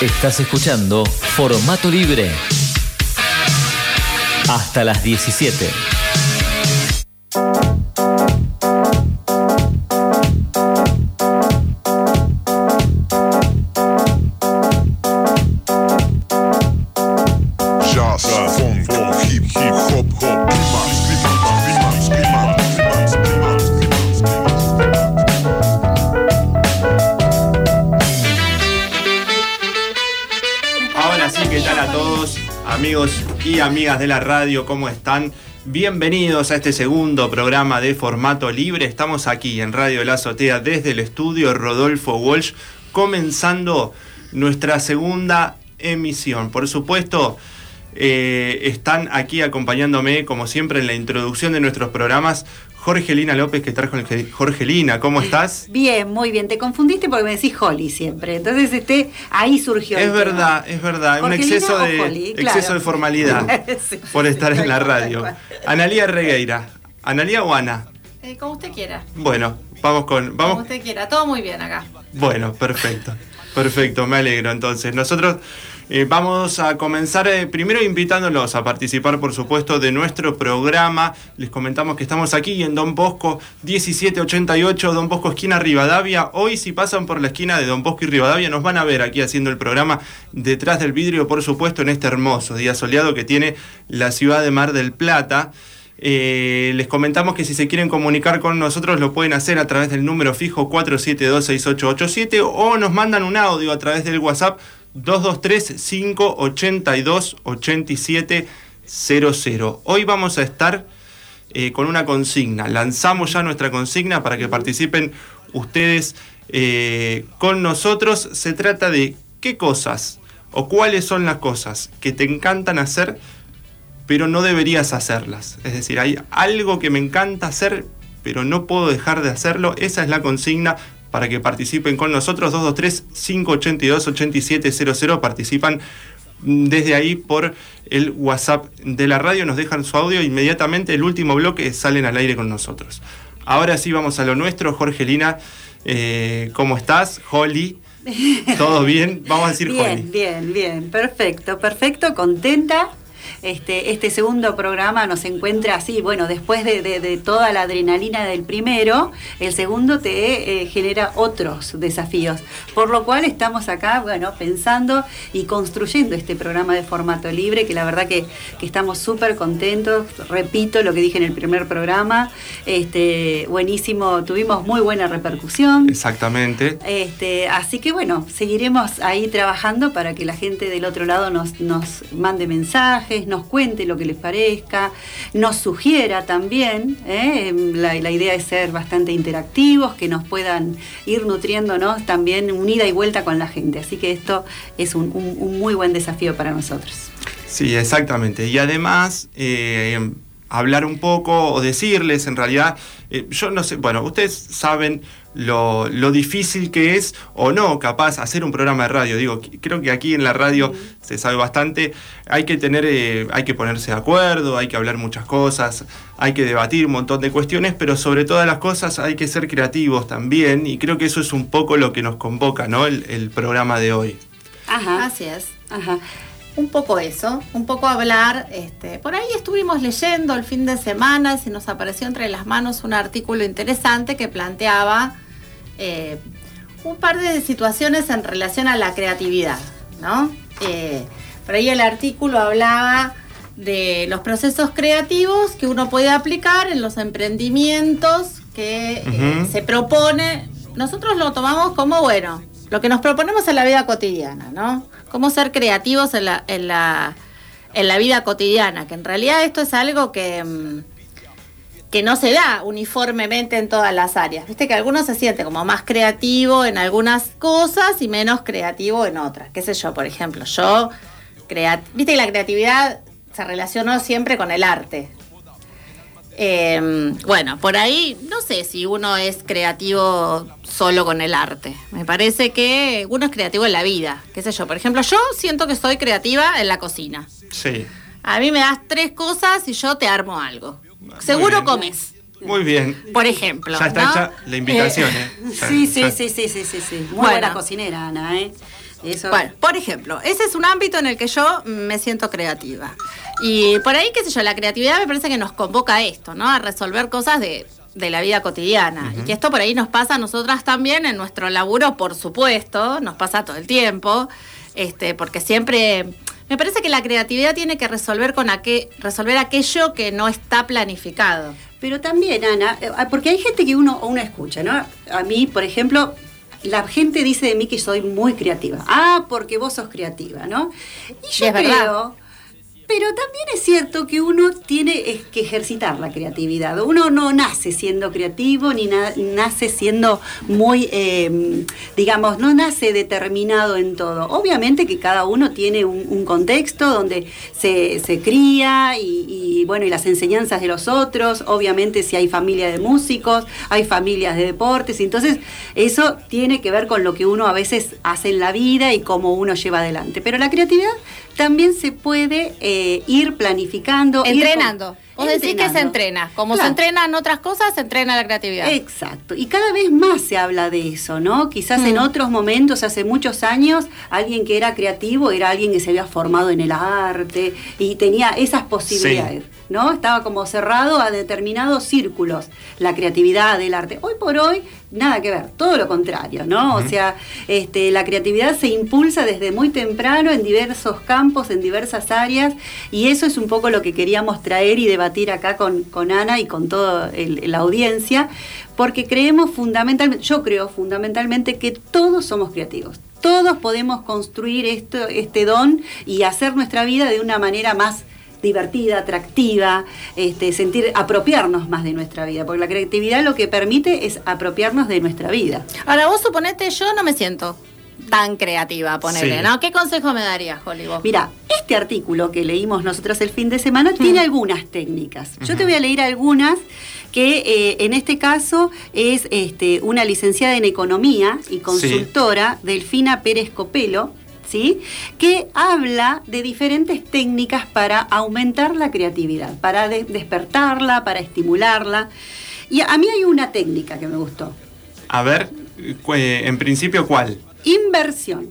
Estás escuchando Formato Libre. Hasta las 17. Y amigas de la radio? ¿Cómo están? Bienvenidos a este segundo programa de formato libre. Estamos aquí en Radio La Azotea desde el estudio Rodolfo Walsh, comenzando nuestra segunda emisión. Por supuesto, eh, están aquí acompañándome, como siempre, en la introducción de nuestros programas, Jorgelina López, que trajo el Jorgelina. ¿Cómo estás? Bien, muy bien. Te confundiste porque me decís Holly siempre. Entonces, este, ahí surgió. Es el tema. verdad, es verdad, un exceso de, Holly, claro. exceso de formalidad Sí. por estar en la radio. Analía Regueira. ¿Analía o Ana? Eh, como usted quiera. Bueno, vamos con. Como Vamos. usted quiera. Todo muy bien acá. Bueno, perfecto. Perfecto, me alegro. Entonces, nosotros eh, vamos a comenzar eh, primero invitándolos a participar, por supuesto, de nuestro programa. Les comentamos que estamos aquí en Don Bosco 1788, Don Bosco esquina Rivadavia. Hoy, si pasan por la esquina de Don Bosco y Rivadavia, nos van a ver aquí haciendo el programa detrás del vidrio, por supuesto, en este hermoso día soleado que tiene la ciudad de Mar del Plata. Eh, les comentamos que si se quieren comunicar con nosotros lo pueden hacer a través del número fijo 4726887 o nos mandan un audio a través del WhatsApp 223-582-8700. Hoy vamos a estar eh, con una consigna. Lanzamos ya nuestra consigna para que participen ustedes eh, con nosotros. Se trata de qué cosas o cuáles son las cosas que te encantan hacer pero no deberías hacerlas. Es decir, hay algo que me encanta hacer, pero no puedo dejar de hacerlo. Esa es la consigna para que participen con nosotros. 223-582-8700. Participan desde ahí por el WhatsApp de la radio. Nos dejan su audio. Inmediatamente el último bloque salen al aire con nosotros. Ahora sí vamos a lo nuestro. Jorgelina, eh, ¿cómo estás? Holly. ¿Todo bien? Vamos a decir Bien, Holly. bien, bien. Perfecto, perfecto. Contenta. Este, este segundo programa nos encuentra así, bueno, después de, de- de toda la adrenalina del primero, el segundo te eh, genera otros desafíos. Por lo cual estamos acá, bueno, pensando y construyendo este programa de formato libre, que la verdad que, que estamos súper contentos. Repito lo que dije en el primer programa, este, buenísimo, tuvimos muy buena repercusión. Exactamente. Este, así que bueno, seguiremos ahí trabajando para que la gente del otro lado nos, nos mande mensajes, nos cuente lo que les parezca, nos sugiera también. ¿eh? La, la idea es ser bastante interactivos, que nos puedan ir nutriéndonos también un ida y vuelta con la gente. Así que esto es un, muy buen desafío para nosotros. Sí, exactamente. Y además, eh, hablar un poco o decirles, en realidad, eh, yo no sé, bueno, ustedes saben lo, lo difícil que es o no capaz hacer un programa de radio. Digo, creo que aquí en la radio se sabe bastante. Hay que tener, eh, hay que ponerse de acuerdo, hay que hablar muchas cosas, hay que debatir un montón de cuestiones, pero sobre todas las cosas hay que ser creativos también. Y creo que eso es un poco lo que nos convoca, ¿no? El, el programa de hoy. Ajá. Así es. Ajá. Un poco eso, un poco hablar. Este, por ahí estuvimos leyendo el fin de semana y se nos apareció entre las manos un artículo interesante que planteaba eh, un par de situaciones en relación a la creatividad, ¿no? Eh, por ahí el artículo hablaba de los procesos creativos que uno puede aplicar en los emprendimientos que eh, se propone. Nosotros lo tomamos como, bueno, lo que nos proponemos en la vida cotidiana, ¿no? Cómo ser creativos en la, en la, en la vida cotidiana, que en realidad esto es algo que... que no se da uniformemente en todas las áreas. Viste que algunos se siente como más creativo en algunas cosas y menos creativo en otras. ¿Qué sé yo? Por ejemplo, yo, crea- viste que la creatividad se relacionó siempre con el arte. Eh, bueno, por ahí no sé si uno es creativo solo con el arte. Me parece que uno es creativo en la vida. ¿Qué sé yo? Por ejemplo, yo siento que soy creativa en la cocina. Sí. A mí me das tres cosas y yo te armo algo. Seguro bien. comes. Muy bien. Por ejemplo. Ya está ¿no? hecha la invitación, Eh, ¿eh? Ya- Sí, sí, ya- sí, sí, sí, sí, sí. Muy Bueno. buena cocinera, Ana, ¿eh? Eso. Bueno, por ejemplo, ese es un ámbito en el que yo me siento creativa. Y por ahí, qué sé yo, la creatividad me parece que nos convoca a esto, ¿no? A resolver cosas de, de la vida cotidiana. Y que esto por ahí nos pasa a nosotras también en nuestro laburo, por supuesto, nos pasa todo el tiempo, este, porque siempre... Me parece que la creatividad tiene que resolver con aquel, resolver aquello que no está planificado. Pero también, Ana, eh, porque hay gente que uno, uno escucha, ¿no? A mí, por ejemplo, la gente dice de mí que soy muy creativa. Ah, porque vos sos creativa, ¿no? Y yo verdad. Pero también es cierto que uno tiene que ejercitar la creatividad. Uno no nace siendo creativo ni na- nace siendo muy, eh, digamos, no nace determinado en todo. Obviamente que cada uno tiene un, contexto donde se, se cría y, bueno, y las enseñanzas de los otros. Obviamente si hay familia de músicos, hay familias de deportes. Entonces eso tiene que ver con lo que uno a veces hace en la vida y cómo uno lleva adelante. Pero la creatividad también se puede ir planificando. ir Entrenando. con- Vos decís que se entrenando. entrena. Como se entrenan otras cosas, se entrena la creatividad. Exacto. Y cada vez más se habla de eso, ¿no? Quizás en Mm. otros momentos, hace muchos años, alguien que era creativo era alguien que se había formado en el arte y tenía esas posibilidades. ¿No? Estaba como cerrado a determinados círculos, la creatividad del arte. Hoy por hoy, nada que ver, todo lo contrario, ¿no? O sea, este, la creatividad se impulsa desde muy temprano en diversos campos, en diversas áreas, y eso es un poco lo que queríamos traer y debatir acá con, con Ana y con toda el- la audiencia, porque creemos fundamentalmente, yo creo fundamentalmente que todos somos creativos. Todos podemos construir esto, este don y hacer nuestra vida de una manera más divertida, atractiva, este, sentir, apropiarnos más de nuestra vida, porque la creatividad lo que permite es apropiarnos de nuestra vida. Ahora, vos suponete, yo no me siento tan creativa, ponele, Sí. ¿no? ¿Qué consejo me darías, Holly, vos? Mira, este artículo que leímos nosotros el fin de semana tiene algunas técnicas. Yo te voy a leer algunas que eh, en este caso es este, una licenciada en economía y consultora, Delfina Pérez Copelo, ¿sí? que habla de diferentes técnicas para aumentar la creatividad, para de- despertarla, para estimularla. Y a mí hay una técnica que me gustó. A ver, eh, en principio, ¿cuál? Inversión.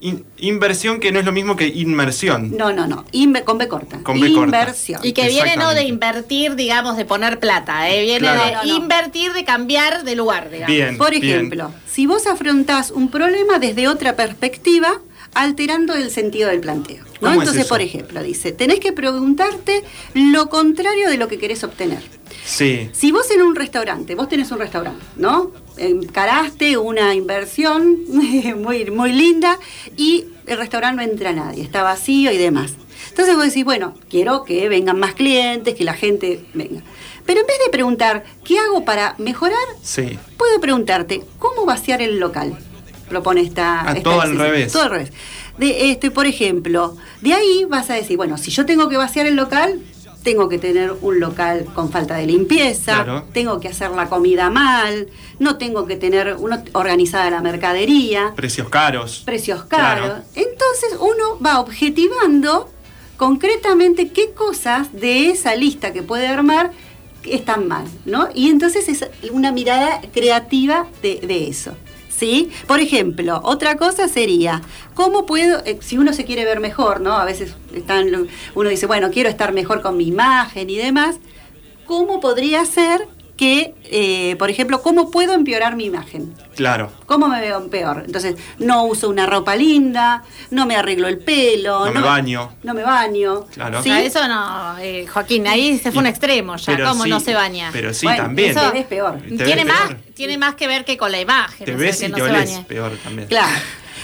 In- inversión que no es lo mismo que inmersión. No, no, no. Inve- con B corta. Con B corta. Inversión. Y que viene no de invertir, digamos, de poner plata, ¿eh? viene Claro. de No, no, no. invertir, de cambiar de lugar, digamos. Bien. Por ejemplo, si vos afrontás un problema desde otra perspectiva, alterando el sentido del planteo. ¿no? ¿Cómo es Entonces, por ejemplo, dice, tenés que preguntarte lo contrario de lo que querés obtener. Sí. Si vos en un restaurante, vos tenés un restaurante, ¿no? Encaraste una inversión muy, muy linda y el restaurante no entra nadie, está vacío y demás. Entonces vos decís, bueno, quiero que vengan más clientes, que la gente venga. Pero en vez de preguntar, ¿qué hago para mejorar? Sí. Puedo preguntarte, ¿cómo vaciar el local? Propone esta... Ah, esta todo al revés. Todo al revés. De, este, por ejemplo, de ahí vas a decir, bueno, si yo tengo que vaciar el local, tengo que tener un local con falta de limpieza, Claro. tengo que hacer la comida mal, no tengo que tener uno, organizada la mercadería, Precios caros. precios caros. Claro. Entonces uno va objetivando concretamente qué cosas de esa lista que puede armar están mal, ¿no? Y entonces es una mirada creativa de, de eso. ¿Sí? Por ejemplo, otra cosa sería, ¿cómo puedo, eh, si uno se quiere ver mejor, ¿no? A veces están, uno dice, bueno, quiero estar mejor con mi imagen y demás, ¿cómo podría ser que, eh, por ejemplo, cómo puedo empeorar mi imagen? Claro. ¿Cómo me veo peor? Entonces, no uso una ropa linda, no me arreglo el pelo. No me baño. No me baño. Claro. ¿sí? O sea, eso no, eh, Joaquín, ahí se fue un extremo ya, pero ¿cómo sí, no se baña? Pero sí, Bueno, también. eso- Te ves peor. Te tiene, ves más, peor. tiene más que ver que con la imagen. Te o sea, ves que y no te se bañe. peor también. Claro.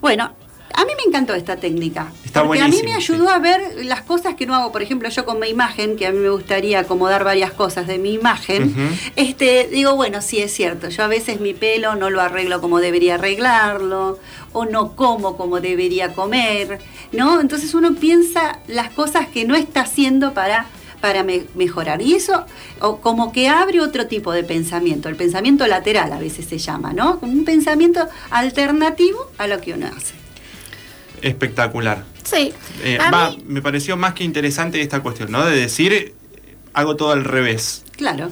Bueno, a mí me encantó esta técnica. Está porque a mí me ayudó sí. a ver las cosas que no hago. Por ejemplo, yo con mi imagen, que a mí me gustaría acomodar varias cosas de mi imagen, este, digo, bueno, sí es cierto. Yo a veces mi pelo no lo arreglo como debería arreglarlo, o no como como debería comer, ¿no? Entonces uno piensa las cosas que no está haciendo para para me- mejorar. Y eso o como que abre otro tipo de pensamiento, el pensamiento lateral a veces se llama, ¿no? Como un pensamiento alternativo a lo que uno hace. Espectacular. Sí. Eh, va, mí- me pareció más que interesante esta cuestión, ¿no? De decir, hago todo al revés. Claro.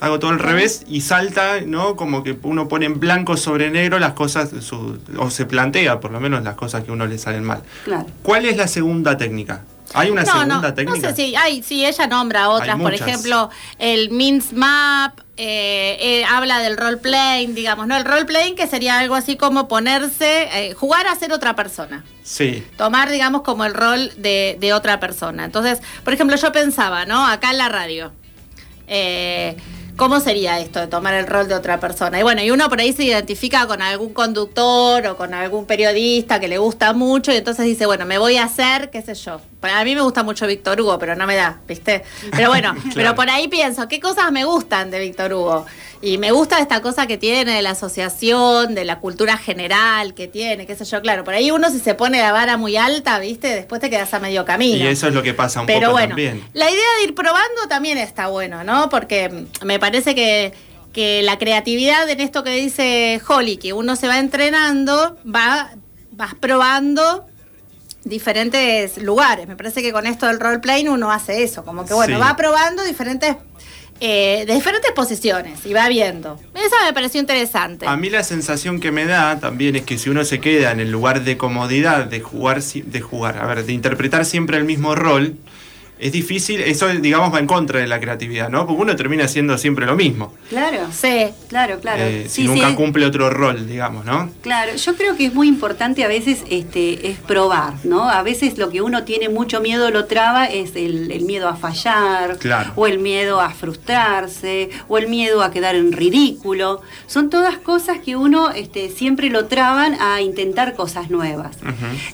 hago todo al revés y salta, ¿no? Como que uno pone en blanco sobre negro las cosas, su- o se plantea por lo menos las cosas que a uno le salen mal. Claro. ¿Cuál es la segunda técnica? ¿Hay una no, segunda no, técnica? No sé si, hay, sí, ella nombra otras, por ejemplo, el Mince Map, eh, eh, habla del role playing, digamos, ¿no? El role playing que sería algo así como ponerse, eh, jugar a ser otra persona. Sí. tomar, digamos, como el rol de, de otra persona. Entonces, por ejemplo, yo pensaba, ¿no? Acá en la radio, eh, ¿cómo sería esto de tomar el rol de otra persona? Y bueno, y uno por ahí se identifica con algún conductor o con algún periodista que le gusta mucho y entonces dice, bueno, me voy a hacer, qué sé yo. Para mí me gusta mucho Víctor Hugo, pero no me da, ¿viste? Pero bueno, pero por ahí pienso, ¿qué cosas me gustan de Víctor Hugo? Y me gusta esta cosa que tiene de la asociación, de la cultura general que tiene, qué sé yo, claro. Por ahí uno si se pone la vara muy alta, ¿viste? Después te quedas a medio camino. Y eso es lo que pasa un Pero poco bueno, también. la idea de ir probando también está bueno, ¿no? Porque me parece que, que la creatividad en esto que dice Holly, que uno se va entrenando, va, vas probando diferentes lugares. Me parece que con esto del role-playing uno hace eso, como que bueno, Sí. va probando diferentes... eh, de diferentes posiciones y va viendo. Eso me pareció interesante. A mí la sensación que me da también es que si uno se queda en el lugar de comodidad de jugar, de jugar, a ver, de interpretar siempre el mismo rol, es difícil, eso digamos va en contra de la creatividad, ¿no? Porque uno termina haciendo siempre lo mismo, Claro. Sí. Claro, claro. eh, Sí, si nunca sí. cumple otro rol, digamos, ¿no? Claro, yo creo que es muy importante a veces este, es probar, ¿no? A veces lo que uno tiene mucho miedo lo traba es el, el miedo a fallar, Claro. o el miedo a frustrarse, o el miedo a quedar en ridículo. Son todas cosas que uno este, siempre lo traban a intentar cosas nuevas.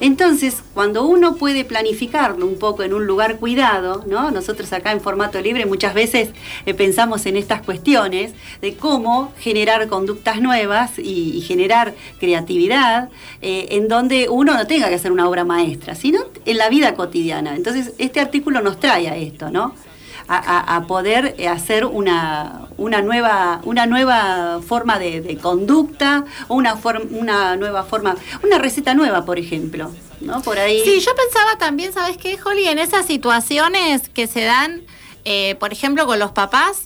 Entonces, cuando uno puede planificarlo un poco en un lugar cuidado, ¿no? Nosotros acá en formato libre muchas veces eh, pensamos en estas cuestiones de cómo generar conductas nuevas y, generar creatividad eh, en donde uno no tenga que hacer una obra maestra, sino en la vida cotidiana. Entonces, este artículo nos trae a esto, ¿no? A, a- poder hacer una, una, nueva, una nueva forma de, de conducta una, form- una nueva forma, una receta nueva, por ejemplo. ¿no? Por ahí. Sí, yo pensaba también, ¿sabes qué, Holly? En esas situaciones que se dan, eh, por ejemplo, con los papás,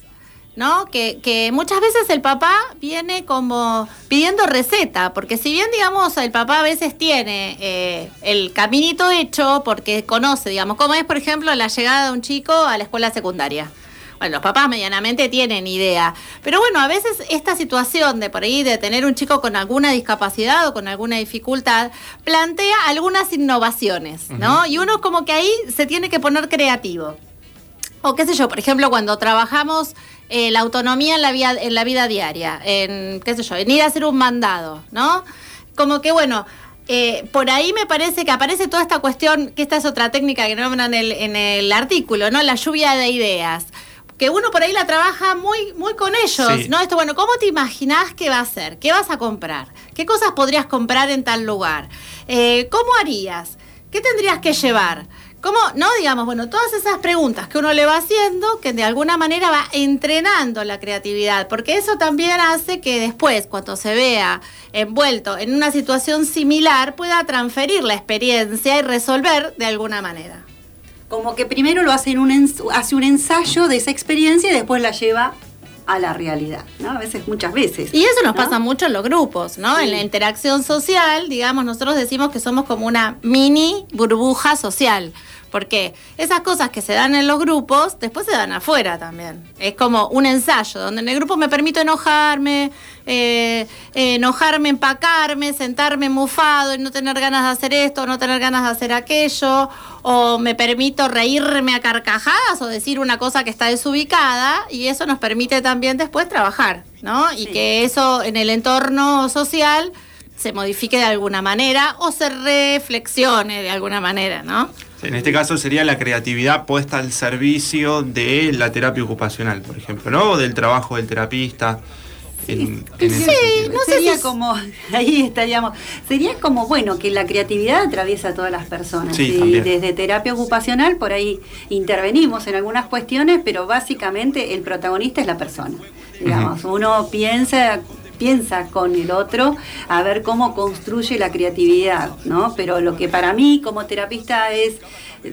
¿no? Que, que muchas veces el papá viene como pidiendo receta, porque si bien, digamos, el papá a veces tiene eh, el caminito hecho, porque conoce, digamos, cómo es, por ejemplo, la llegada de un chico a la escuela secundaria. Bueno, los papás medianamente tienen idea. Pero bueno, a veces esta situación de por ahí de tener un chico con alguna discapacidad o con alguna dificultad plantea algunas innovaciones, ¿no? Y uno como que ahí se tiene que poner creativo. O qué sé yo, por ejemplo, cuando trabajamos eh, la autonomía en la, vida, en la vida diaria, en, qué sé yo, en ir a hacer un mandado, ¿no? Como que bueno, eh, por ahí me parece que aparece toda esta cuestión, que esta es otra técnica que nombran en el, en el artículo, ¿no? La lluvia de ideas. Que uno por ahí la trabaja muy, muy con ellos, Sí. ¿no? Esto, bueno, ¿cómo te imaginás que va a ser? ¿Qué vas a comprar? ¿Qué cosas podrías comprar en tal lugar? Eh, ¿Cómo harías? ¿Qué tendrías que llevar? ¿Cómo, no? Digamos, bueno, todas esas preguntas que uno le va haciendo, que de alguna manera va entrenando la creatividad, porque eso también hace que después, cuando se vea envuelto en una situación similar, pueda transferir la experiencia y resolver de alguna manera. Como que primero lo hace, en un ens- hace un ensayo de esa experiencia y después la lleva a la realidad, ¿no? A veces, muchas veces. Y eso nos ¿no? pasa mucho en los grupos, ¿no? Sí. En la interacción social, digamos, nosotros decimos que somos como una mini burbuja social. Porque esas cosas que se dan en los grupos, después se dan afuera también. Es como un ensayo, donde en el grupo me permito enojarme, eh, eh, enojarme, empacarme, sentarme mufado y no tener ganas de hacer esto, no tener ganas de hacer aquello, o me permito reírme a carcajadas o decir una cosa que está desubicada, y eso nos permite también después trabajar, ¿no? Y Sí. que eso en el entorno social se modifique de alguna manera o se reflexione de alguna manera, ¿no? En este caso sería la creatividad puesta al servicio de la terapia ocupacional, por ejemplo, ¿no? O del trabajo del terapista. en- en ese Sí, no sé sería si- como, ahí estaríamos, sería como, bueno, que la creatividad atraviesa a todas las personas. Sí, y también. desde terapia ocupacional, por ahí intervenimos en algunas cuestiones, pero básicamente el protagonista es la persona. Digamos, uno piensa piensa con el otro, a ver cómo construye la creatividad, ¿no? Pero lo que para mí como terapista es,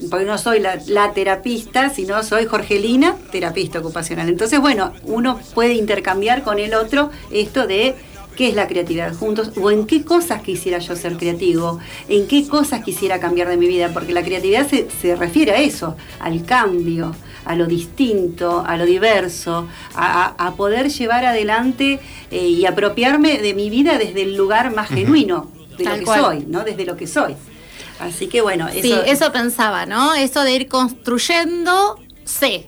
porque no soy la, la terapista, sino soy Jorgelina, terapista ocupacional. Entonces, bueno, uno puede intercambiar con el otro esto de qué es la creatividad juntos o en qué cosas quisiera yo ser creativo, en qué cosas quisiera cambiar de mi vida, porque la creatividad se, se refiere a eso, al cambio, a lo distinto, a lo diverso, a, a- a poder llevar adelante eh, y apropiarme de mi vida desde el lugar más genuino de Tal lo que cual. soy, ¿no? Desde lo que soy. Así que bueno, eso, Sí, eso pensaba, ¿no? Eso de ir construyendo, sé.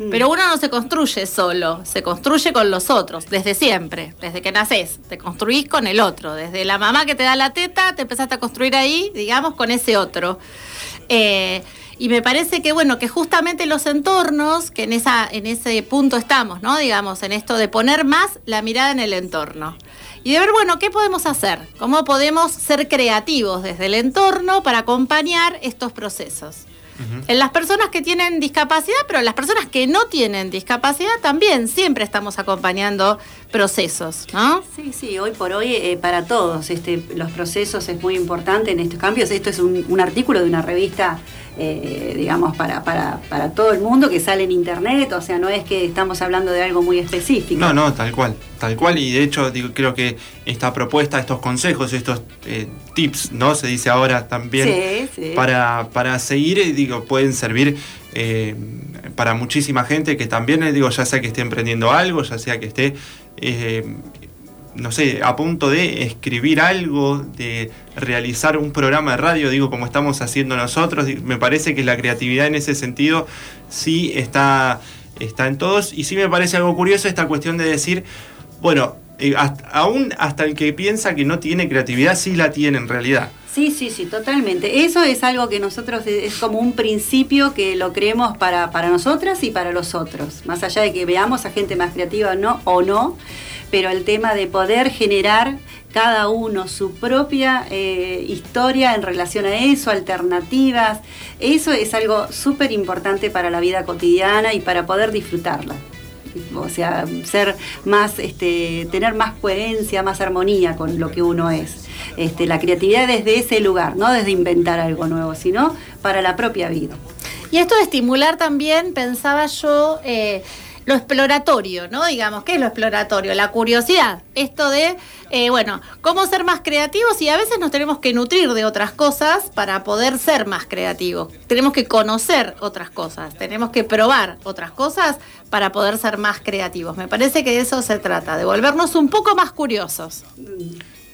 Mm. Pero uno no se construye solo, se construye con los otros, desde siempre, desde que naces, te construís con el otro, desde la mamá que te da la teta, te empezaste a construir ahí, digamos, con ese otro. Eh, y me parece que, bueno, que justamente los entornos, que en, esa, en ese punto estamos, ¿no? Digamos, en esto de poner más la mirada en el entorno. Y de ver, bueno, ¿qué podemos hacer? ¿Cómo podemos ser creativos desde el entorno para acompañar estos procesos? En las personas que tienen discapacidad, pero las personas que no tienen discapacidad también siempre estamos acompañando procesos, ¿no? Sí, sí, hoy por hoy eh, para todos este, los procesos es muy importante en estos cambios. Esto es un artículo de una revista, eh, digamos, para, para, para todo el mundo que sale en internet, o sea, no es que estamos hablando de algo muy específico. No, no, tal cual, tal cual. Y de hecho, digo, creo que esta propuesta, estos consejos, estos eh, tips, ¿no? Se dice ahora también. Sí, sí. Para, para seguir, eh, digo, pueden servir eh, para muchísima gente que también, digo, ya sea que esté emprendiendo algo, ya sea que esté, no sé, a punto de escribir algo, de realizar un programa de radio, digo, como estamos haciendo nosotros. Me parece que la creatividad en ese sentido sí está, está en todos. Y sí me parece algo curioso esta cuestión de decir, bueno, eh, hasta- aún hasta el que piensa que no tiene creatividad, sí la tiene en realidad. Sí, sí, sí, totalmente. Eso es algo que nosotros eh, es como un principio que lo creemos para, para nosotras y para los otros. Más allá de que veamos a gente más creativa no, o no, pero el tema de poder generar cada uno su propia eh, historia en relación a eso, alternativas, eso es algo súper importante para la vida cotidiana y para poder disfrutarla. O sea, ser más, este, tener más coherencia, más armonía con lo que uno es. Este, la creatividad desde ese lugar, no desde inventar algo nuevo, sino para la propia vida. Y esto de estimular también, pensaba yo, eh, lo exploratorio, ¿no? Digamos, ¿qué es lo exploratorio? La curiosidad. Esto de, eh, bueno, cómo ser más creativos y a veces nos tenemos que nutrir de otras cosas para poder ser más creativos. Tenemos que conocer otras cosas, tenemos que probar otras cosas para poder ser más creativos. Me parece que de eso se trata, de volvernos un poco más curiosos.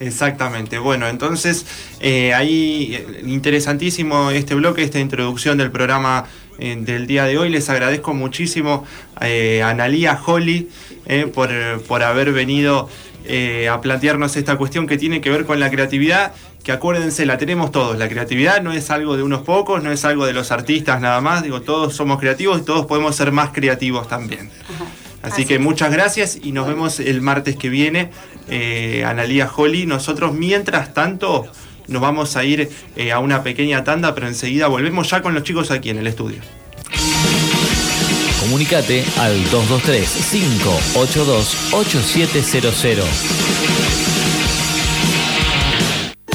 Exactamente. Bueno, entonces eh, ahí eh, interesantísimo este bloque, esta introducción del programa del día de hoy. Les agradezco muchísimo eh, a Analía Holly eh, por, por haber venido eh, a plantearnos esta cuestión que tiene que ver con la creatividad. Que acuérdense, la tenemos todos. La creatividad no es algo de unos pocos, no es algo de los artistas nada más. Digo, todos somos creativos y todos podemos ser más creativos también. Así, Así que muchas gracias y nos vemos el martes que viene, Analía Holly. Nosotros, mientras tanto, nos vamos a ir eh, a una pequeña tanda, pero enseguida volvemos ya con los chicos aquí en el estudio. Comunicate al 223 582 8700.